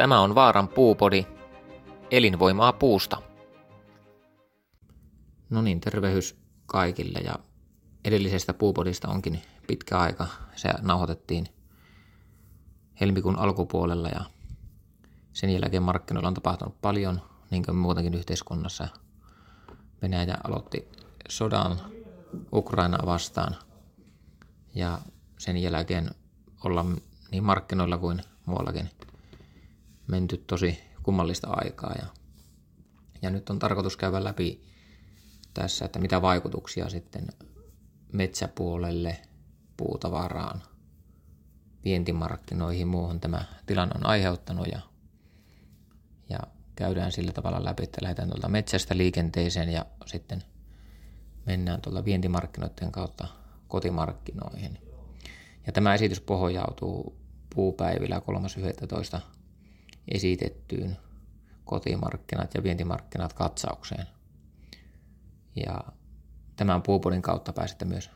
Tämä on Vaaran puupodi, elinvoimaa puusta. No niin, tervehys kaikille ja edellisestä puupodista onkin pitkä aika. Se nauhoitettiin helmikuun alkupuolella ja sen jälkeen markkinoilla on tapahtunut paljon, niin kuin muutenkin yhteiskunnassa. Venäjä aloitti sodan Ukrainaa vastaan ja sen jälkeen ollaan niin markkinoilla kuin muuallakin menty tosi kummallista aikaa. Ja, ja nyt on tarkoitus käydä läpi tässä, että mitä vaikutuksia sitten metsäpuolelle, puutavaraan, vientimarkkinoihin, muuhun tämä tilanne on aiheuttanut ja, ja käydään sillä tavalla läpi, että lähdetään tuolta metsästä liikenteeseen ja sitten mennään tuolta vientimarkkinoiden kautta kotimarkkinoihin. Ja tämä esitys pohjautuu puupäivillä 3.11. esitettyyn kotimarkkinat ja vientimarkkinat katsaukseen. Ja tämän puupodin kautta pääsette myös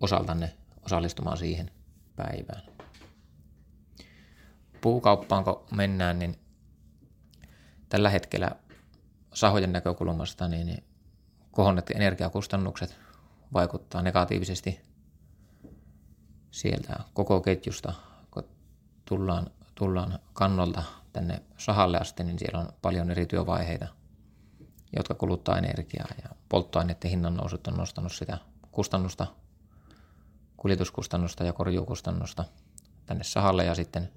osaltanne osallistumaan siihen päivään. Puukauppaan kun mennään, niin tällä hetkellä sahojen näkökulmasta niin kohonneet energiakustannukset vaikuttaa negatiivisesti sieltä koko ketjusta, kun tullaan, tullaan kannolta tänne sahalle asti, niin siellä on paljon eri työvaiheita, jotka kuluttaa energiaa ja polttoaineiden hinnan nousut on nostanut sitä kustannusta, kuljetuskustannusta ja korjuukustannusta tänne sahalle ja sitten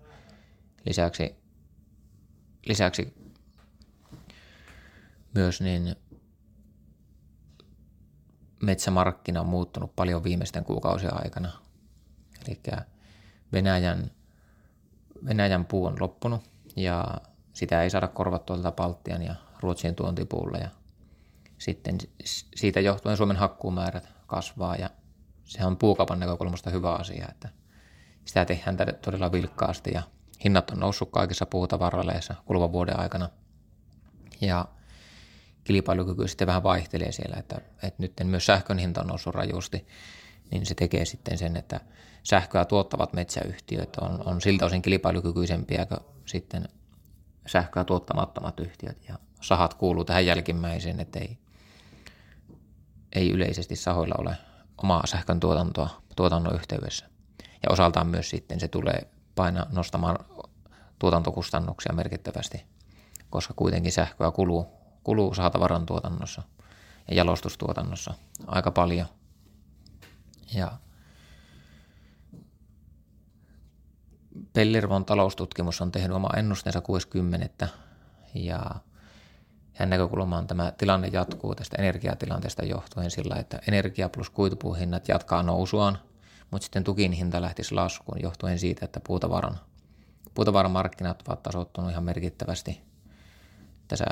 lisäksi, lisäksi myös niin metsämarkkina on muuttunut paljon viimeisten kuukausien aikana. Eli Venäjän, Venäjän puu on loppunut ja sitä ei saada korvattua tuolta Baltian ja Ruotsin tuontipuulla ja sitten siitä johtuen Suomen hakkuumäärät kasvaa ja se on puukaupan näkökulmasta hyvä asia, että sitä tehdään todella vilkkaasti ja hinnat on noussut kaikissa puutavaroissa kuluvan vuoden aikana. Ja kilpailukyky sitten vähän vaihtelee siellä, että, että nyt myös sähkön hinta on noussut rajusti, niin se tekee sitten sen, että sähköä tuottavat metsäyhtiöt on, on siltä osin kilpailukykyisempiä sitten sähköä tuottamattomat yhtiöt ja sahat kuuluu tähän jälkimmäiseen, että ei, ei yleisesti sahoilla ole omaa sähkön tuotantoa tuotannon yhteydessä. Ja osaltaan myös sitten se tulee paina nostamaan tuotantokustannuksia merkittävästi, koska kuitenkin sähköä kuluu, kuluu sahatavaran tuotannossa ja jalostustuotannossa aika paljon. Ja Pellervon taloustutkimus on tehnyt oma ennusteensa 60. ja hän näkökulmaan tämä tilanne jatkuu tästä energiatilanteesta johtuen sillä, että energia plus kuitupuuhinnat jatkaa nousuaan, mutta sitten tukin hinta lähtisi laskuun johtuen siitä, että puutavaran, puutavaran markkinat ovat tasoittunut ihan merkittävästi tässä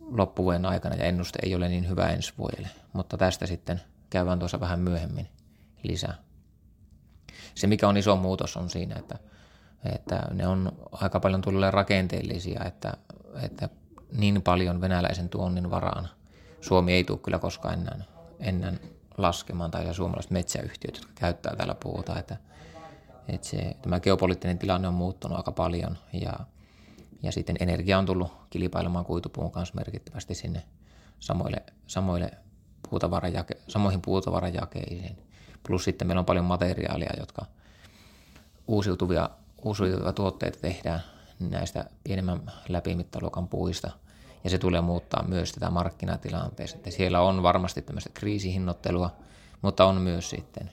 loppuvuoden aikana ja ennuste ei ole niin hyvä ensi vuodelle, mutta tästä sitten käydään tuossa vähän myöhemmin lisää. Se, mikä on iso muutos, on siinä, että, että ne on aika paljon tulleet rakenteellisia, että, että niin paljon venäläisen tuonnin varaan Suomi ei tule kyllä koskaan enää, ennen laskemaan, tai suomalaiset metsäyhtiöt, jotka käyttää täällä puuta, että, että se, tämä geopoliittinen tilanne on muuttunut aika paljon, ja, ja sitten energia on tullut kilpailemaan kuitupuun kanssa merkittävästi sinne samoille, samoille puutavarajake, samoihin puutavarajakeisiin. Plus sitten meillä on paljon materiaalia, jotka uusiutuvia, uusiutuvia tuotteita tehdään näistä pienemmän läpimittaluokan puista, ja se tulee muuttaa myös tätä markkinatilanteesta. Että siellä on varmasti tämmöistä kriisihinnottelua, mutta on myös sitten,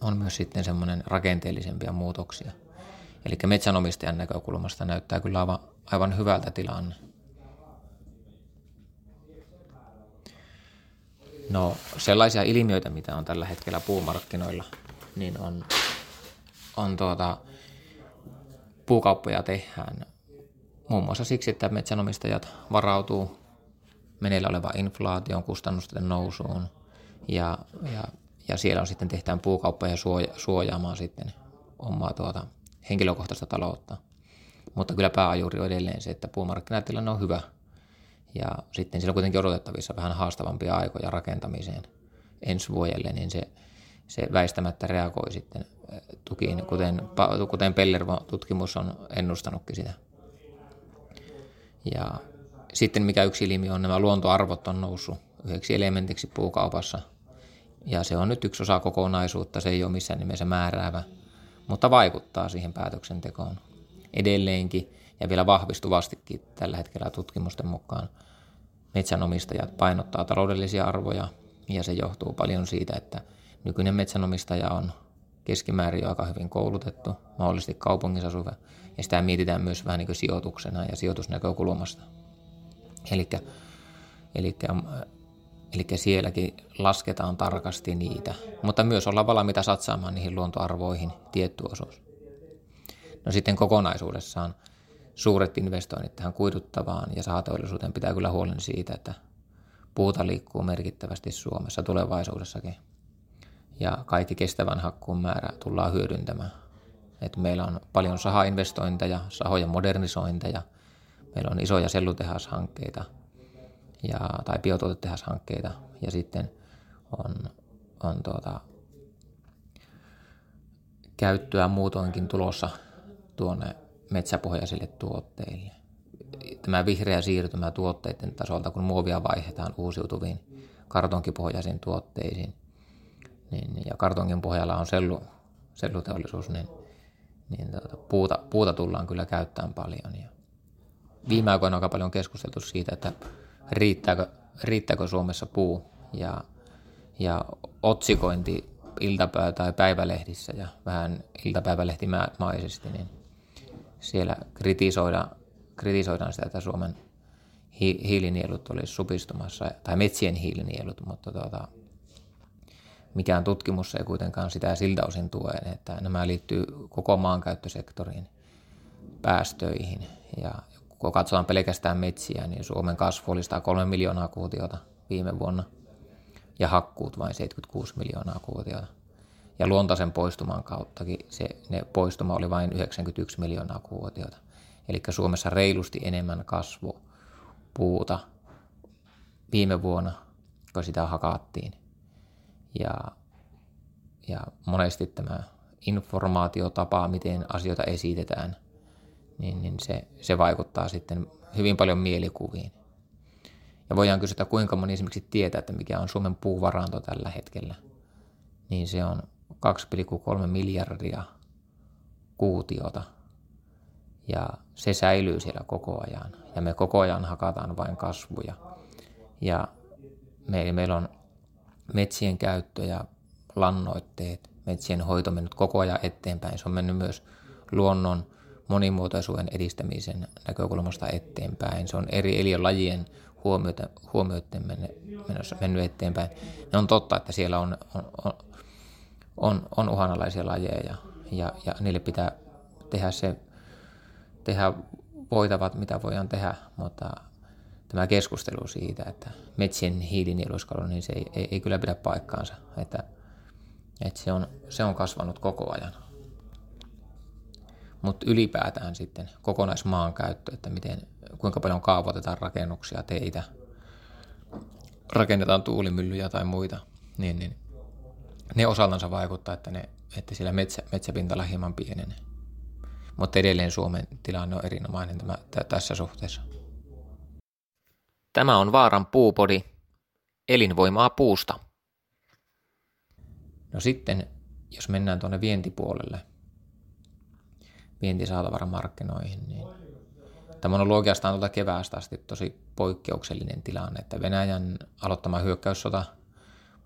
on myös sitten semmoinen rakenteellisempia muutoksia. Eli metsänomistajan näkökulmasta näyttää kyllä aivan, aivan hyvältä tilanne. No sellaisia ilmiöitä, mitä on tällä hetkellä puumarkkinoilla, niin on, on tuota, puukauppoja tehdään. Muun muassa siksi, että metsänomistajat varautuu meneillä oleva inflaation kustannusten nousuun. Ja, ja, ja siellä on sitten tehtään puukauppoja suoja, suojaamaan sitten omaa tuota henkilökohtaista taloutta. Mutta kyllä pääajuri on edelleen se, että puumarkkinatilanne on hyvä. Ja sitten siellä on kuitenkin odotettavissa vähän haastavampia aikoja rakentamiseen. Ensi vuodelle, niin se, se väistämättä reagoi sitten tukiin, kuten, kuten Pellervo-tutkimus on ennustanutkin sitä. Ja sitten mikä yksi ilmiö on, nämä luontoarvot on noussut yhdeksi elementiksi puukaupassa. Ja se on nyt yksi osa kokonaisuutta, se ei ole missään nimessä määräävä, mutta vaikuttaa siihen päätöksentekoon edelleenkin ja vielä vahvistuvastikin tällä hetkellä tutkimusten mukaan. Metsänomistajat painottaa taloudellisia arvoja ja se johtuu paljon siitä, että nykyinen metsänomistaja on keskimäärin aika hyvin koulutettu, mahdollisesti kaupungissa asuva, ja sitä mietitään myös vähän niin kuin sijoituksena ja sijoitusnäkökulmasta. Eli Eli sielläkin lasketaan tarkasti niitä, mutta myös ollaan valmiita satsaamaan niihin luontoarvoihin tietty osuus. No sitten kokonaisuudessaan suuret investoinnit tähän kuiduttavaan ja sahateollisuuteen pitää kyllä huolen siitä, että puuta liikkuu merkittävästi Suomessa tulevaisuudessakin. Ja kaikki kestävän hakkuun määrä tullaan hyödyntämään. Et meillä on paljon sahainvestointeja, sahojen modernisointeja, meillä on isoja sellutehashankkeita – ja, tai biotuotetehashankkeita ja sitten on, on tuota, käyttöä muutoinkin tulossa tuonne metsäpohjaisille tuotteille. Tämä vihreä siirtymä tuotteiden tasolta, kun muovia vaihdetaan uusiutuviin kartonkipohjaisiin tuotteisiin, niin, ja kartonkin pohjalla on sellu, selluteollisuus, niin, niin tuota, puuta, puuta tullaan kyllä käyttämään paljon. Ja viime aikoina on aika paljon keskusteltu siitä, että riittääkö, riittääkö Suomessa puu ja, ja otsikointi iltapäivä- tai päivälehdissä ja vähän iltapäivälehtimaisesti, niin siellä kritisoidaan, kritisoidaan sitä, että Suomen hi- hiilinielut olisi supistumassa, tai metsien hiilinielut, mutta tuota, mikään tutkimus ei kuitenkaan sitä siltä osin tue, että nämä liittyy koko maankäyttösektoriin, päästöihin ja kun katsotaan pelkästään metsiä, niin Suomen kasvu oli 103 miljoonaa kuutiota viime vuonna ja hakkuut vain 76 miljoonaa kuutiota. Ja luontaisen poistuman kauttakin se, ne poistuma oli vain 91 miljoonaa kuutiota. Eli Suomessa reilusti enemmän kasvu puuta viime vuonna, kun sitä hakattiin. Ja, ja monesti tämä informaatiotapa, miten asioita esitetään – niin, niin se, se vaikuttaa sitten hyvin paljon mielikuviin. Ja voidaan kysyä, kuinka moni esimerkiksi tietää, että mikä on Suomen puuvaranto tällä hetkellä. Niin se on 2,3 miljardia kuutiota. Ja se säilyy siellä koko ajan. Ja me koko ajan hakataan vain kasvuja. Ja me, meillä on metsien käyttö ja lannoitteet, metsien hoito mennyt koko ajan eteenpäin. Se on mennyt myös luonnon monimuotoisuuden edistämisen näkökulmasta eteenpäin. Se on eri eliölajien huomioiden menossa, mennyt eteenpäin. Ne on totta, että siellä on, on, on, on, uhanalaisia lajeja ja, ja niille pitää tehdä se, tehdä voitavat, mitä voidaan tehdä, mutta tämä keskustelu siitä, että metsien hiilinieluiskalu, niin se ei, ei, ei kyllä pidä paikkaansa, että, että se, on, se on kasvanut koko ajan mutta ylipäätään sitten kokonaismaankäyttö, että miten, kuinka paljon kaavoitetaan rakennuksia, teitä, rakennetaan tuulimyllyjä tai muita, niin, niin ne osaltansa vaikuttaa, että, ne, että siellä metsä, metsäpinta hieman pienenee. Mutta edelleen Suomen tilanne on erinomainen tämä, tässä suhteessa. Tämä on Vaaran puupodi, elinvoimaa puusta. No sitten, jos mennään tuonne vientipuolelle, vientisaatavaramarkkinoihin, niin tämä on ollut oikeastaan tuolta keväästä asti tosi poikkeuksellinen tilanne, että Venäjän aloittama hyökkäyssota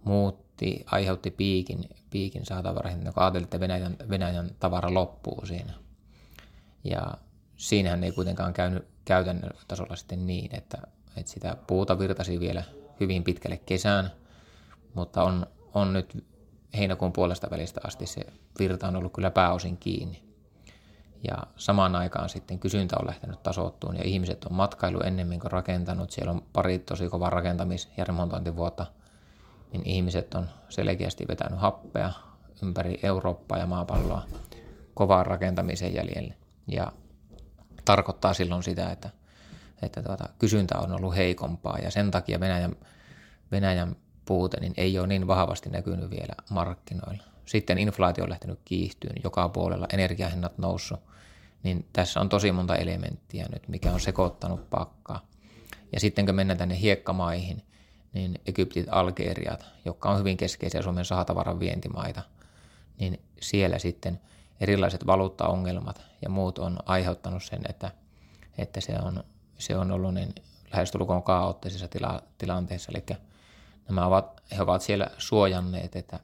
muutti, aiheutti piikin, piikin saatavarahin, joka ajateltiin, että Venäjän, Venäjän tavara loppuu siinä. Ja siinähän ei kuitenkaan käynyt käytännön tasolla sitten niin, että, että sitä puuta virtasi vielä hyvin pitkälle kesään, mutta on, on nyt heinäkuun puolesta välistä asti se virta on ollut kyllä pääosin kiinni. Ja samaan aikaan sitten kysyntä on lähtenyt tasoittuun ja ihmiset on matkailu ennemmin kuin rakentanut. Siellä on pari tosi kovaa rakentamis- ja remontointivuotta. Niin ihmiset on selkeästi vetänyt happea ympäri Eurooppaa ja maapalloa kovaan rakentamisen jäljelle. Ja tarkoittaa silloin sitä, että, että tuota, kysyntä on ollut heikompaa ja sen takia Venäjän, Venäjän puute niin ei ole niin vahvasti näkynyt vielä markkinoilla. Sitten inflaatio on lähtenyt kiihtyyn joka puolella, energiahinnat noussut niin tässä on tosi monta elementtiä nyt, mikä on sekoittanut pakkaa. Ja sitten kun mennään tänne hiekkamaihin, niin Egyptit, Algeriat, jotka on hyvin keskeisiä Suomen sahatavaran vientimaita, niin siellä sitten erilaiset valuuttaongelmat ja muut on aiheuttanut sen, että, että se, on, se on ollut niin lähestulkoon kaoottisessa tila, tilanteessa. Eli nämä ovat, he ovat siellä suojanneet, että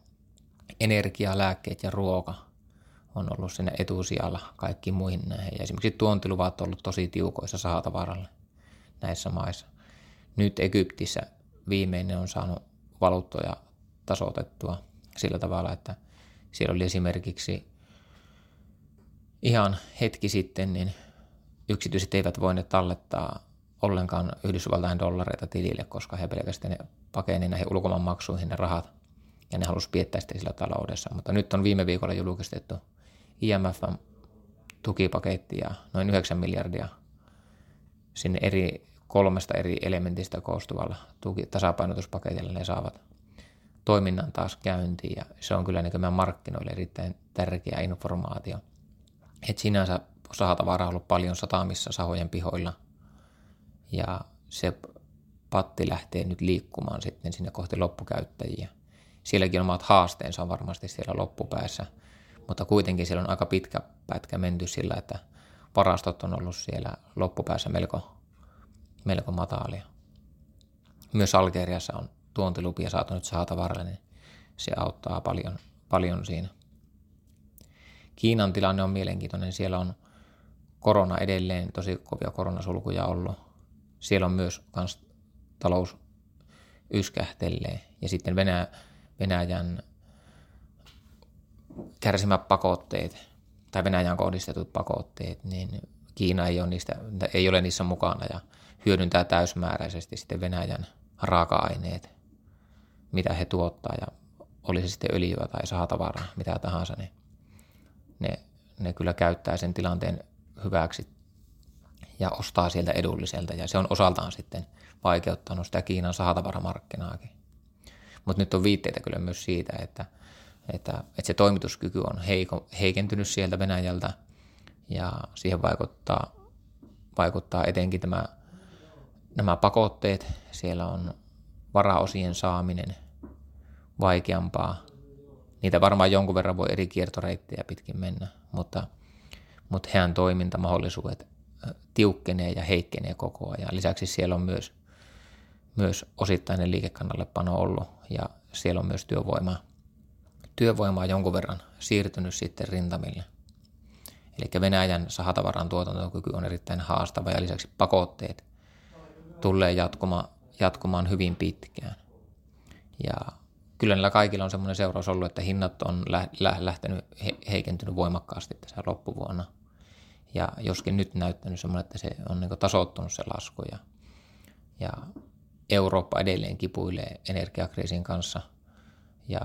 energia, lääkkeet ja ruoka on ollut sinne etusijalla kaikki muihin näihin. Ja esimerkiksi tuontiluvat on ollut tosi tiukoissa sahatavaralle näissä maissa. Nyt Egyptissä viimeinen on saanut valuuttoja tasoitettua sillä tavalla, että siellä oli esimerkiksi ihan hetki sitten, niin yksityiset eivät voineet tallettaa ollenkaan Yhdysvaltain dollareita tilille, koska he pelkästään pakeni näihin ulkomaanmaksuihin ne rahat ja ne halusi piettää sitä sillä taloudessa. Mutta nyt on viime viikolla julkistettu IMFn tukipaketti ja noin 9 miljardia sinne eri kolmesta eri elementistä koostuvalla tuki, tasapainotuspaketilla ne saavat toiminnan taas käyntiin ja se on kyllä niin markkinoille erittäin tärkeä informaatio. Et sinänsä sahatavaraa on ollut paljon satamissa sahojen pihoilla ja se patti lähtee nyt liikkumaan sitten sinne kohti loppukäyttäjiä. Sielläkin omat haasteensa on varmasti siellä loppupäässä, mutta kuitenkin siellä on aika pitkä pätkä menty sillä, että varastot on ollut siellä loppupäässä melko, melko matalia. Myös Algeriassa on tuontilupia saatu nyt saatavaralle, niin se auttaa paljon, paljon siinä. Kiinan tilanne on mielenkiintoinen. Siellä on korona edelleen, tosi kovia koronasulkuja ollut. Siellä on myös kans talous yskähtelee. Ja sitten Venäjä, Venäjän kärsimät pakotteet tai Venäjän kohdistetut pakotteet, niin Kiina ei ole, niistä, ei ole niissä mukana ja hyödyntää täysmääräisesti sitten Venäjän raaka-aineet, mitä he tuottaa ja oli se sitten öljyä tai sahatavaraa, mitä tahansa, niin ne, ne kyllä käyttää sen tilanteen hyväksi ja ostaa sieltä edulliselta ja se on osaltaan sitten vaikeuttanut sitä Kiinan sahatavaramarkkinaakin. Mutta nyt on viitteitä kyllä myös siitä, että, että, että se toimituskyky on heiko, heikentynyt sieltä Venäjältä ja siihen vaikuttaa, vaikuttaa etenkin tämä, nämä pakotteet. Siellä on varaosien saaminen vaikeampaa. Niitä varmaan jonkun verran voi eri kiertoreittejä pitkin mennä, mutta, mutta heidän toimintamahdollisuudet tiukkenee ja heikkenee koko ajan. Lisäksi siellä on myös myös osittainen liikekannallepano ollut ja siellä on myös työvoimaa, työvoimaa jonkun verran siirtynyt sitten rintamille. Eli Venäjän sahatavaran tuotantokyky on erittäin haastava ja lisäksi pakotteet tulee jatkuma, jatkumaan hyvin pitkään. Ja kyllä niillä kaikilla on semmoinen seuraus ollut, että hinnat on lähtenyt, heikentynyt voimakkaasti tässä loppuvuonna. Ja joskin nyt näyttänyt semmoinen, että se on niin tasoittunut se lasku. Ja, ja Eurooppa edelleen kipuilee energiakriisin kanssa ja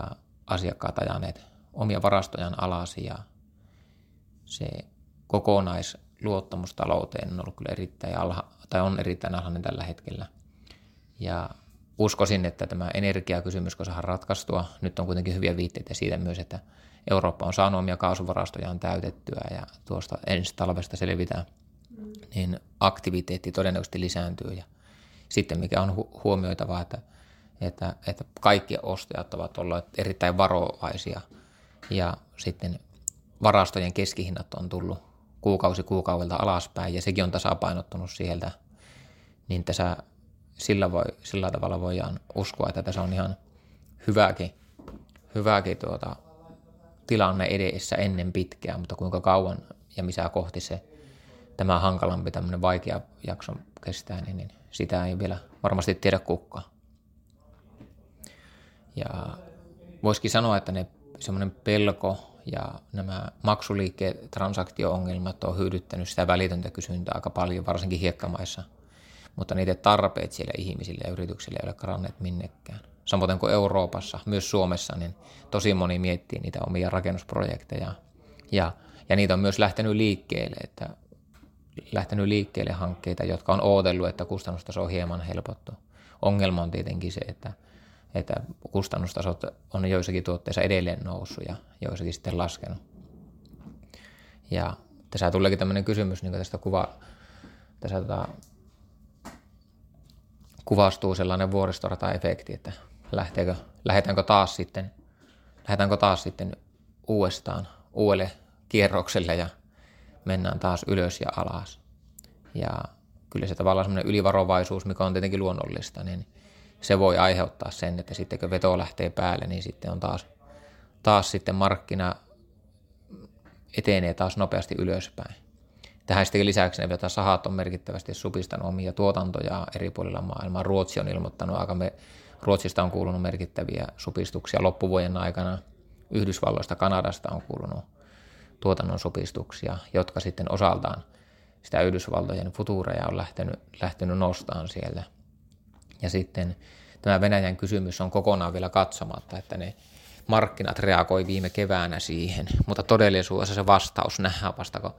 asiakkaat ajaneet omia varastojaan alas ja se kokonaisluottamus talouteen on ollut kyllä erittäin alha, tai on erittäin alhainen tällä hetkellä. Ja uskoisin, että tämä energiakysymys, kun saadaan ratkaistua, nyt on kuitenkin hyviä viitteitä siitä myös, että Eurooppa on saanut omia kaasuvarastojaan täytettyä ja tuosta ensi talvesta selvitään, niin aktiviteetti todennäköisesti lisääntyy. Ja sitten mikä on hu- huomioitavaa, että, että, että kaikki ostajat ovat olleet erittäin varovaisia. Ja sitten varastojen keskihinnat on tullut kuukausi kuukaudelta alaspäin ja sekin on tasapainottunut sieltä, niin tässä sillä, voi, sillä tavalla voidaan uskoa, että tässä on ihan hyväkin, hyväkin tuota, tilanne edessä ennen pitkää, mutta kuinka kauan ja missä kohti se tämä hankalampi tämmöinen vaikea jakso kestää, niin, niin sitä ei vielä varmasti tiedä kukaan. Ja voisikin sanoa, että ne semmoinen pelko ja nämä maksuliikkeet, transaktio-ongelmat on hyödyttänyt sitä välitöntä kysyntää aika paljon, varsinkin hiekkamaissa. Mutta niiden tarpeet siellä ihmisille ja yrityksille ei ole karanneet minnekään. Samoin kuin Euroopassa, myös Suomessa, niin tosi moni miettii niitä omia rakennusprojekteja. Ja, ja niitä on myös lähtenyt liikkeelle, että lähtenyt liikkeelle hankkeita, jotka on odotellut, että kustannustaso on hieman helpottu. Ongelma on tietenkin se, että, että kustannustasot on joissakin tuotteissa edelleen noussut ja joissakin sitten laskenut. Ja tässä tuleekin tämmöinen kysymys niin tästä kuva, tässä tota, kuvastuu sellainen vuoristorata-efekti, että lähteekö, lähdetäänkö taas sitten, lähdetäänkö taas sitten uudestaan uudelle kierrokselle ja mennään taas ylös ja alas. Ja kyllä se tavallaan semmoinen ylivarovaisuus, mikä on tietenkin luonnollista, niin se voi aiheuttaa sen, että sitten kun veto lähtee päälle, niin sitten on taas, taas sitten markkina etenee taas nopeasti ylöspäin. Tähän sitten lisäksi ne että sahat on merkittävästi supistanut omia tuotantoja eri puolilla maailmaa. Ruotsi on ilmoittanut aika me, Ruotsista on kuulunut merkittäviä supistuksia loppuvuoden aikana. Yhdysvalloista, Kanadasta on kuulunut tuotannon supistuksia, jotka sitten osaltaan sitä Yhdysvaltojen futuureja on lähtenyt, lähtenyt nostamaan siellä. Ja sitten tämä Venäjän kysymys on kokonaan vielä katsomatta, että ne markkinat reagoi viime keväänä siihen, mutta todellisuudessa se vastaus nähdään vasta, kun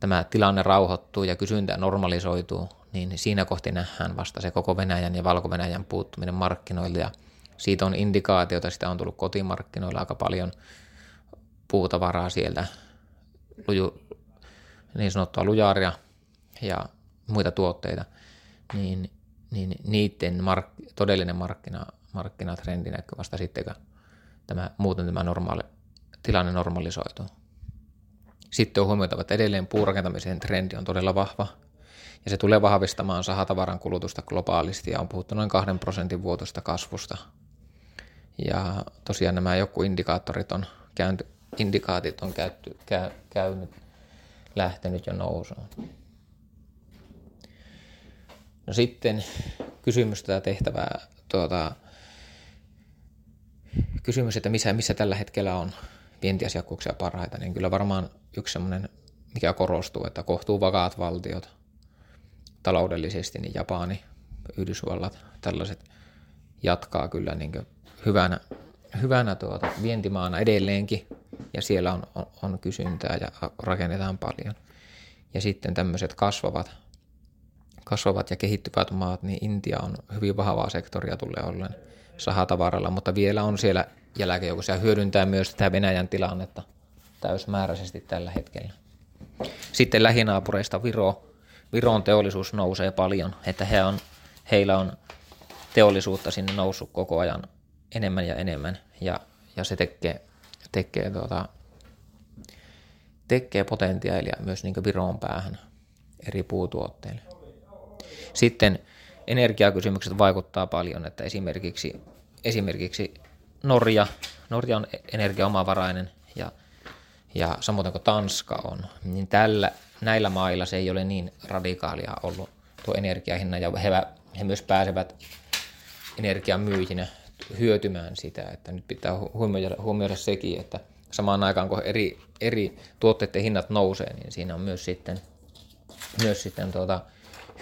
tämä tilanne rauhoittuu ja kysyntä normalisoituu, niin siinä kohti nähdään vasta se koko Venäjän ja Valko-Venäjän puuttuminen markkinoille. Ja siitä on indikaatiota, sitä on tullut kotimarkkinoilla aika paljon puutavaraa sieltä, luju, niin sanottua lujaria ja muita tuotteita, niin, niin niiden mark, todellinen markkina, markkinatrendi näkyy vasta sitten, kun tämä, muuten tämä normaali, tilanne normalisoituu. Sitten on huomioitava, että edelleen puurakentamisen trendi on todella vahva, ja se tulee vahvistamaan sahatavaran kulutusta globaalisti, ja on puhuttu noin kahden prosentin vuotosta kasvusta. Ja tosiaan nämä joku indikaattorit on käynty, indikaatit on käytty, käy, käynyt, lähtenyt jo nousuun. No sitten kysymys tätä tehtävää, tuota, kysymys, että missä, missä tällä hetkellä on vientiasiakkuuksia parhaita, niin kyllä varmaan yksi semmoinen, mikä korostuu, että kohtuu vakaat valtiot taloudellisesti, niin Japani, Yhdysvallat, tällaiset jatkaa kyllä niin hyvänä, hyvänä tuota vientimaana edelleenkin, ja siellä on, on, on kysyntää ja rakennetaan paljon. Ja sitten tämmöiset kasvavat, kasvavat ja kehittyvät maat, niin Intia on hyvin vahvaa sektoria tulee ollen sahatavaralla, mutta vielä on siellä jälkeenjoukossa ja hyödyntää myös tätä Venäjän tilannetta täysmääräisesti tällä hetkellä. Sitten lähinaapureista Viro. Viron teollisuus nousee paljon, että he on, heillä on teollisuutta sinne noussut koko ajan enemmän ja enemmän ja, ja se tekee, tekee, tuota, tekee potentiaalia myös niin Viron päähän eri puutuotteille. Sitten energiakysymykset vaikuttaa paljon, että esimerkiksi, esimerkiksi Norja, Norja on energiaomavarainen ja, samoin kuin Tanska on, niin tällä, näillä mailla se ei ole niin radikaalia ollut tuo energiahinna ja he, he myös pääsevät energian myyjinä hyötymään sitä, että nyt pitää huomioida, huomioida sekin, että samaan aikaan kun eri, eri tuotteiden hinnat nousee, niin siinä on myös sitten, myös sitten tuota,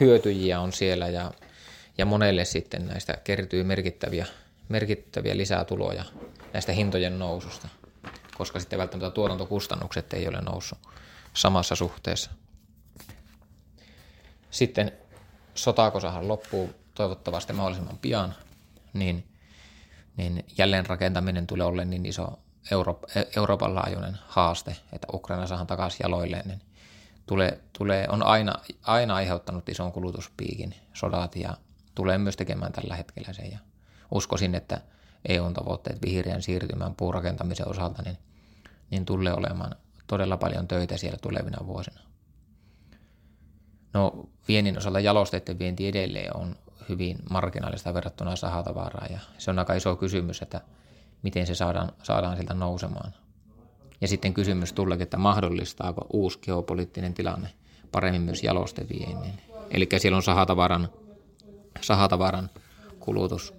hyötyjiä on siellä ja, ja monelle sitten näistä kertyy merkittäviä, merkittäviä lisätuloja näistä hintojen noususta, koska sitten välttämättä tuotantokustannukset ei ole noussut samassa suhteessa. Sitten sotakosahan loppuu toivottavasti mahdollisimman pian, niin, niin jälleenrakentaminen tulee olleen niin iso Euro- Euroopan laajuinen haaste, että Ukraina saadaan takaisin jaloilleen, niin tulee, tulee, on aina, aina aiheuttanut ison kulutuspiikin sodat ja tulee myös tekemään tällä hetkellä sen. Ja uskoisin, että EUn tavoitteet vihreän siirtymään puurakentamisen osalta, niin, niin tulee olemaan todella paljon töitä siellä tulevina vuosina. No viennin osalta jalosteiden vienti edelleen on hyvin marginaalista verrattuna sahatavaraa ja se on aika iso kysymys, että miten se saadaan, saadaan sieltä nousemaan. Ja sitten kysymys tullekin, että mahdollistaako uusi geopoliittinen tilanne paremmin myös jalosteviennin. Eli siellä on sahatavaran, sahatavaran kulutus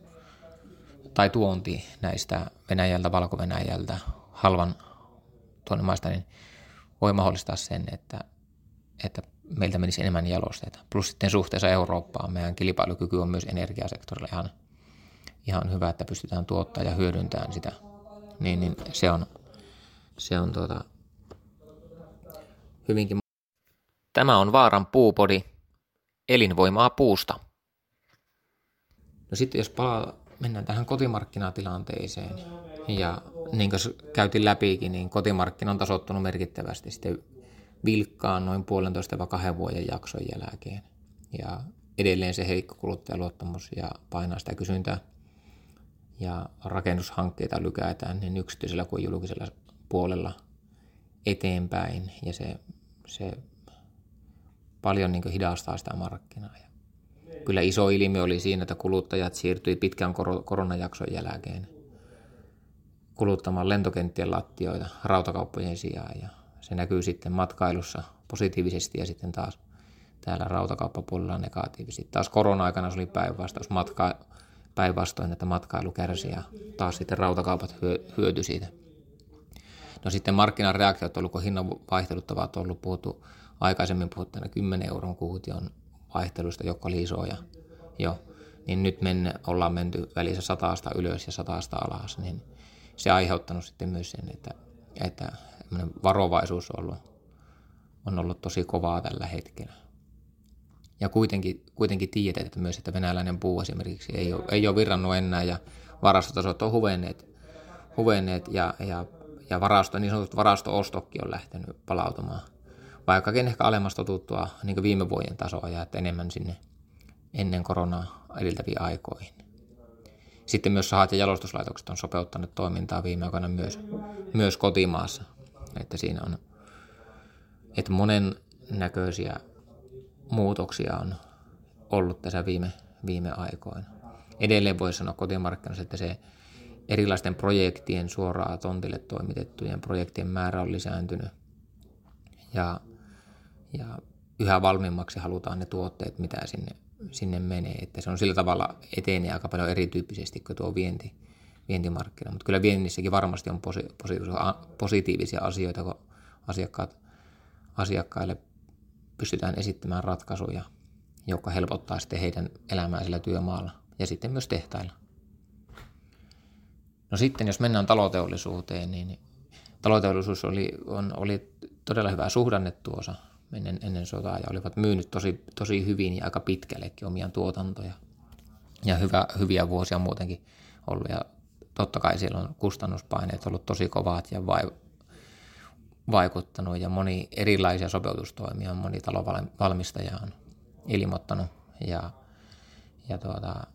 tai tuonti näistä Venäjältä, Valko-Venäjältä, halvan tuonne maista, niin voi mahdollistaa sen, että, että meiltä menisi enemmän jalosteita. Plus sitten suhteessa Eurooppaan meidän kilpailukyky on myös energiasektorilla ihan, ihan hyvä, että pystytään tuottaa ja hyödyntämään sitä. Niin, niin se on, se on tuota, hyvinkin... Tämä on Vaaran puupodi, elinvoimaa puusta. No sitten jos palaa, mennään tähän kotimarkkinatilanteeseen ja niin kuin käytiin läpikin, niin kotimarkkina on tasottunut merkittävästi sitten vilkkaan noin puolentoista vai kahden vuoden jakson jälkeen. Ja edelleen se heikko kuluttajaluottamus ja painaa sitä kysyntää. Ja rakennushankkeita lykätään niin yksityisellä kuin julkisella puolella eteenpäin. Ja se, se paljon niin hidastaa sitä markkinaa. Kyllä iso ilmiö oli siinä, että kuluttajat siirtyi pitkän koronajakson jälkeen kuluttamaan lentokenttien lattioita rautakauppojen sijaan. Ja se näkyy sitten matkailussa positiivisesti ja sitten taas täällä rautakauppapuolella negatiivisesti. Taas korona-aikana se oli päinvastaus, matka, päinvastoin, että matkailu kärsi ja taas sitten rautakaupat hyö, hyöty siitä. No sitten markkinareaktiot on ollut, kun hinnan vaihtelut ovat ollut puhuttu, aikaisemmin puhuttu 10 euron kuution vaihtelusta, joka oli isoja jo, niin nyt menne, ollaan menty välissä sataasta ylös ja sataasta alas, niin se aiheuttanut sitten myös sen, että, että varovaisuus on ollut, on ollut tosi kovaa tällä hetkellä. Ja kuitenkin, kuitenkin tiedetään että myös, että venäläinen puu esimerkiksi ei ole, ei ole virrannut enää ja varastotasot on huvenneet, huvenneet ja, ja, ja varasto, niin sanotut varasto-ostokki on lähtenyt palautumaan. Vaikkakin ehkä alemmas totuttua niin viime vuoden tasoa ja että enemmän sinne ennen koronaa edeltäviin aikoihin. Sitten myös sahat ja jalostuslaitokset on sopeuttaneet toimintaa viime aikoina myös, myös kotimaassa. Että siinä on että monen näköisiä muutoksia on ollut tässä viime, viime aikoina. Edelleen voi sanoa kotimarkkinoissa, että se erilaisten projektien suoraan tontille toimitettujen projektien määrä on lisääntynyt. Ja, ja yhä valmiimmaksi halutaan ne tuotteet, mitä sinne, sinne menee. Että se on sillä tavalla etenee aika paljon erityyppisesti kuin tuo vienti, vientimarkkina. Mutta kyllä viennissäkin varmasti on positiivisia asioita, kun asiakkaat, asiakkaille pystytään esittämään ratkaisuja, joka helpottaa sitten heidän elämää sillä työmaalla ja sitten myös tehtailla. No sitten jos mennään taloteollisuuteen, niin taloteollisuus oli, on, oli todella hyvä suhdannettu osa ennen, ennen sotaa ja olivat myynyt tosi, tosi hyvin ja aika pitkällekin omia tuotantoja. Ja hyvä, hyviä vuosia muutenkin ollut ja totta kai siellä on kustannuspaineet ollut tosi kovat ja vai, vaikuttanut ja moni erilaisia sopeutustoimia moni talovalmistaja on ilmoittanut ja, ja tuota,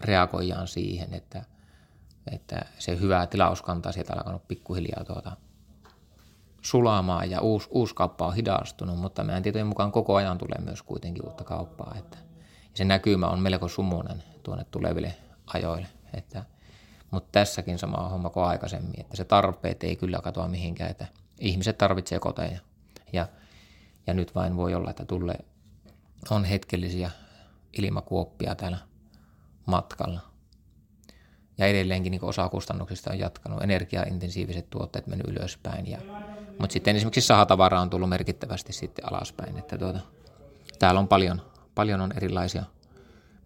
reagoijaan siihen, että, että se hyvä tilauskanta sieltä on alkanut pikkuhiljaa tuota, sulaamaan ja uusi, uusi kauppa on hidastunut, mutta meidän tietojen mukaan koko ajan tulee myös kuitenkin uutta kauppaa. Että, ja se näkymä on melko sumunen tuonne tuleville ajoille. Että, mutta tässäkin sama homma kuin aikaisemmin, että se tarpeet ei kyllä katoa mihinkään, että ihmiset tarvitsee koteja. Ja, ja nyt vain voi olla, että tulee, on hetkellisiä ilmakuoppia täällä matkalla. Ja edelleenkin niin osa kustannuksista on jatkanut, energiaintensiiviset tuotteet mennyt ylöspäin. Ja, mutta sitten esimerkiksi sahatavara on tullut merkittävästi sitten alaspäin. Että tuota, täällä on paljon, paljon on erilaisia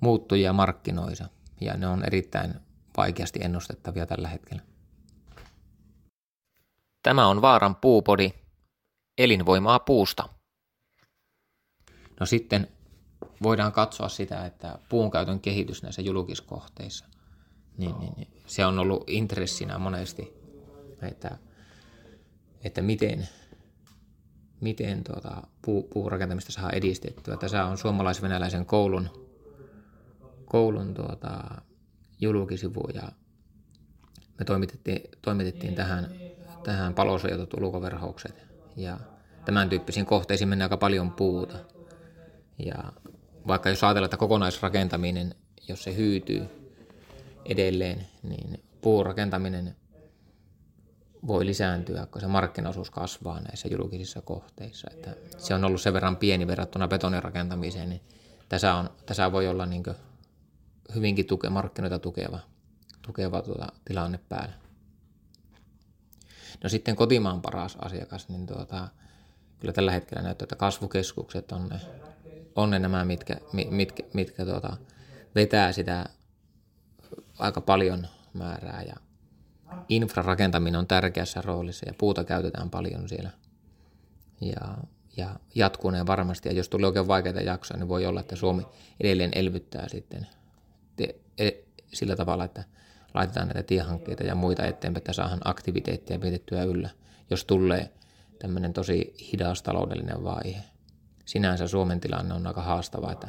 muuttujia markkinoissa ja ne on erittäin vaikeasti ennustettavia tällä hetkellä. Tämä on Vaaran puupodi, elinvoimaa puusta. No sitten voidaan katsoa sitä, että puun käytön kehitys näissä julkiskohteissa, niin, niin, niin se on ollut intressinä monesti, että, että miten, miten tuota, puu, puurakentamista saa edistettyä. Tässä on suomalais-venäläisen koulun, koulun tuota, julkisivu ja me toimitettiin, toimitettiin tähän, tähän palosuojatut ulkoverhoukset ja tämän tyyppisiin kohteisiin menee aika paljon puuta. Ja vaikka jos ajatellaan, että kokonaisrakentaminen, jos se hyytyy edelleen, niin puurakentaminen voi lisääntyä, kun se markkinaosuus kasvaa näissä julkisissa kohteissa. Että se on ollut sen verran pieni verrattuna betonirakentamiseen, niin tässä, on, tässä voi olla niin hyvinkin tuke, markkinoita tukeva, tukeva tuota, tilanne päällä. No sitten kotimaan paras asiakas, niin tuota, kyllä tällä hetkellä näyttää, että kasvukeskukset on ne, on ne nämä, mitkä, mitkä, mitkä tuota, vetää sitä aika paljon määrää ja infrarakentaminen on tärkeässä roolissa ja puuta käytetään paljon siellä. Ja, ja jatkuneen varmasti, ja jos tulee oikein vaikeita jaksoja, niin voi olla, että Suomi edelleen elvyttää sitten te, e, sillä tavalla, että laitetaan näitä tiehankkeita ja muita eteenpäin, että saadaan aktiviteetteja pidettyä yllä, jos tulee tämmöinen tosi hidas taloudellinen vaihe. Sinänsä Suomen tilanne on aika haastava, että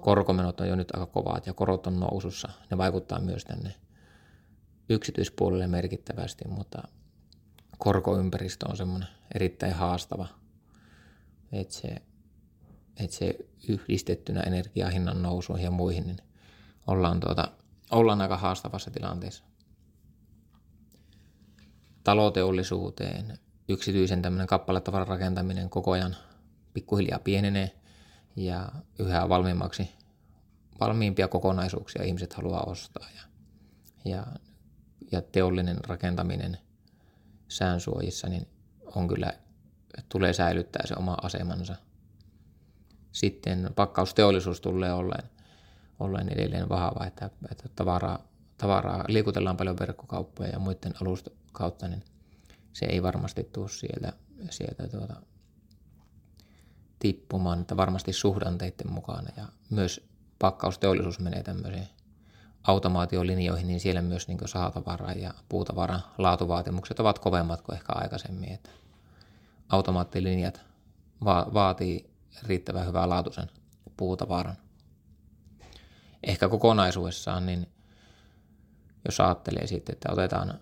korkomenot on jo nyt aika kovat ja korot on nousussa. Ne vaikuttaa myös tänne yksityispuolelle merkittävästi, mutta korkoympäristö on semmoinen erittäin haastava, että se, että se yhdistettynä energiahinnan nousuihin ja muihin, niin ollaan, tuota, ollaan aika haastavassa tilanteessa. Taloteollisuuteen yksityisen tämmöinen kappaletavaran rakentaminen koko ajan pikkuhiljaa pienenee ja yhä valmiimmaksi valmiimpia kokonaisuuksia ihmiset haluaa ostaa ja, ja, ja teollinen rakentaminen säänsuojissa niin on kyllä, tulee säilyttää se oma asemansa. Sitten pakkausteollisuus tulee olleen, olleen edelleen vahva, että, että tavaraa, tavaraa liikutellaan paljon verkkokauppoja ja muiden alusta kautta, niin se ei varmasti tule sieltä, sieltä tuota, tippumaan, että varmasti suhdanteiden mukana ja myös pakkausteollisuus menee tämmöisiin automaatiolinjoihin, niin siellä myös niin saatavara ja puutavara laatuvaatimukset ovat kovemmat kuin ehkä aikaisemmin. Että automaattilinjat va- vaatii riittävän hyvää laatuisen puutavaran. Ehkä kokonaisuudessaan, niin jos ajattelee sitten, että otetaan,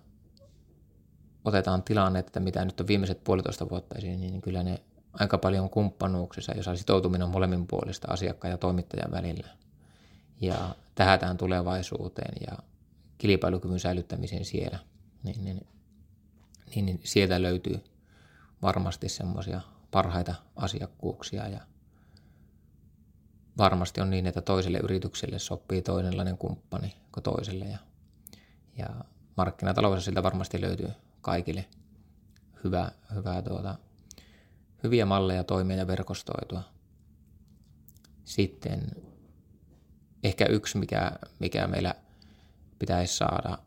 otetaan tilanne, että mitä nyt on viimeiset puolitoista vuotta esiin, niin kyllä ne aika paljon kumppanuuksissa, jossa sitoutuminen on molemmin puolista asiakkaan ja toimittajan välillä. Ja tähätään tulevaisuuteen ja kilpailukyvyn säilyttämiseen siellä, niin, niin, niin, niin sieltä löytyy varmasti semmoisia parhaita asiakkuuksia ja varmasti on niin, että toiselle yritykselle sopii toinenlainen kumppani kuin toiselle ja, ja markkinataloudessa siltä varmasti löytyy kaikille hyvä, hyvä tuota, hyviä malleja toimia ja verkostoitua. Sitten ehkä yksi, mikä, mikä meillä pitäisi saada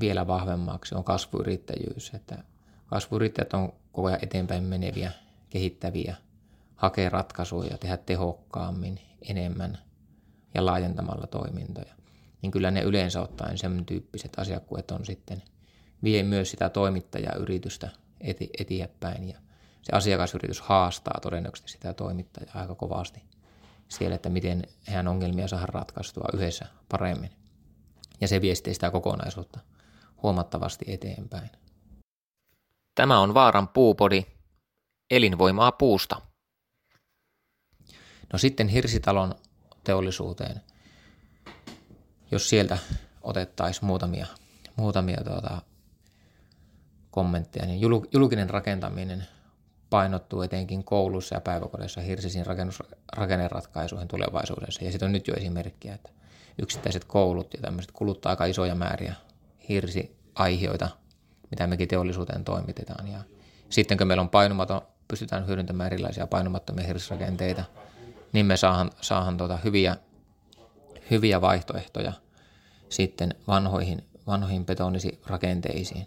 vielä vahvemmaksi, on kasvuyrittäjyys. Että kasvuyrittäjät on koko ajan eteenpäin meneviä, kehittäviä, hakee ratkaisuja, tehdä tehokkaammin, enemmän ja laajentamalla toimintoja. Niin kyllä ne yleensä ottaen sen tyyppiset asiakkuet on sitten, vie myös sitä toimittajayritystä eti, eteenpäin ja se asiakasyritys haastaa todennäköisesti sitä toimittajaa aika kovasti siellä, että miten hän ongelmia saa ratkaistua yhdessä paremmin. Ja se viestii sitä kokonaisuutta huomattavasti eteenpäin. Tämä on Vaaran puupodi, elinvoimaa puusta. No sitten Hirsitalon teollisuuteen, jos sieltä otettaisiin muutamia, muutamia tuota, kommentteja, niin julkinen rakentaminen painottuu etenkin koulussa ja päiväkodeissa hirsisiin rakennus, rakenneratkaisuihin tulevaisuudessa. Ja sitten on nyt jo esimerkkiä, että yksittäiset koulut ja tämmöiset kuluttaa aika isoja määriä hirsiaihioita, mitä mekin teollisuuteen toimitetaan. Ja sitten kun meillä on painumaton, pystytään hyödyntämään erilaisia painumattomia hirsirakenteita, niin me saahan, saahan tuota hyviä, hyviä vaihtoehtoja sitten vanhoihin, vanhoihin betonirakenteisiin.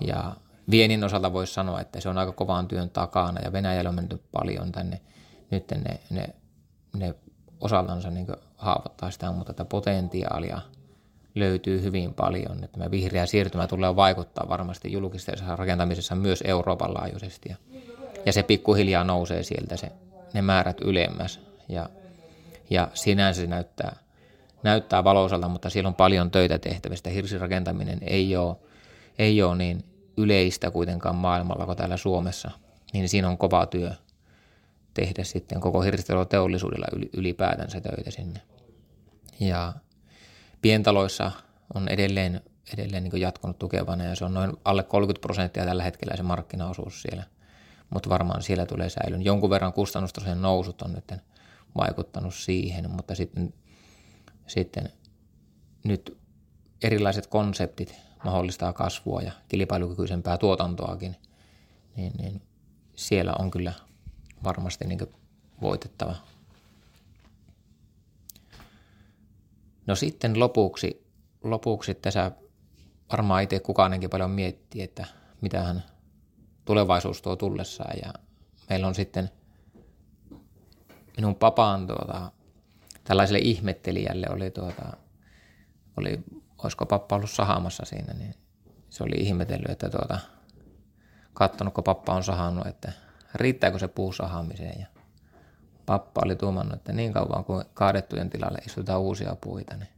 Ja viennin osalta voisi sanoa, että se on aika kovaan työn takana ja Venäjällä on mennyt paljon tänne. Nyt ne, ne, ne osaltansa niin haavoittaa sitä, mutta tätä potentiaalia löytyy hyvin paljon. Että tämä vihreä siirtymä tulee vaikuttaa varmasti julkisessa rakentamisessa myös Euroopan laajuisesti. Ja, ja se pikkuhiljaa nousee sieltä se, ne määrät ylemmäs. Ja, ja sinänsä se näyttää, näyttää valoisalta, mutta siellä on paljon töitä tehtävistä. Hirsirakentaminen ei ole, ei ole niin yleistä kuitenkaan maailmalla kuin täällä Suomessa, niin siinä on kova työ tehdä sitten koko teollisuudella ylipäätänsä töitä sinne. Ja pientaloissa on edelleen, edelleen niin jatkunut tukevana ja se on noin alle 30 prosenttia tällä hetkellä se markkinaosuus siellä. Mutta varmaan siellä tulee säilyn. Jonkun verran kustannustasojen nousut on nyt vaikuttanut siihen, mutta sitten, sitten nyt erilaiset konseptit mahdollistaa kasvua ja kilpailukykyisempää tuotantoakin, niin, niin siellä on kyllä varmasti niin voitettava. No sitten lopuksi, lopuksi tässä varmaan itse kukaanenkin paljon miettii, että mitähän tulevaisuus tuo tullessaan ja meillä on sitten minun papaan tuota, tällaiselle ihmettelijälle oli, tuota, oli olisiko pappa ollut sahamassa siinä, niin se oli ihmetellyt, että tuota, katsonut, kun pappa on sahannut, että riittääkö se puu sahaamiseen. Ja pappa oli tuomannut, että niin kauan kuin kaadettujen tilalle istutaan uusia puita, niin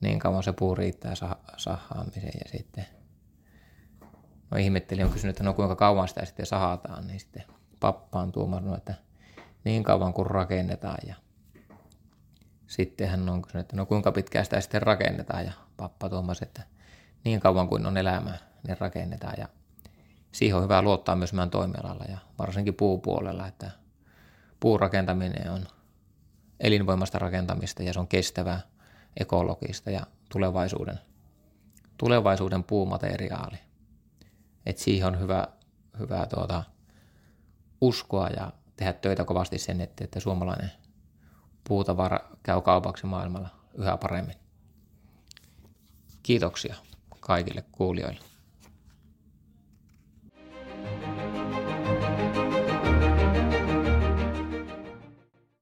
niin kauan se puu riittää sah- sahaamiseen. Ja sitten no ihmettelin, on kysynyt, että no kuinka kauan sitä sitten sahataan, niin sitten pappa on tuomannut, että niin kauan kuin rakennetaan. Ja sitten hän on kysynyt, että no kuinka pitkään sitä sitten rakennetaan. Ja pappa tuomasi, että niin kauan kuin on elämä, niin rakennetaan. Ja siihen on hyvä luottaa myös meidän toimialalla ja varsinkin puupuolella, että puurakentaminen on elinvoimasta rakentamista ja se on kestävää, ekologista ja tulevaisuuden, tulevaisuuden puumateriaali. Et siihen on hyvä, hyvä tuota, uskoa ja tehdä töitä kovasti sen, että, että suomalainen puutavara käy kaupaksi maailmalla yhä paremmin. Kiitoksia kaikille kuulijoille.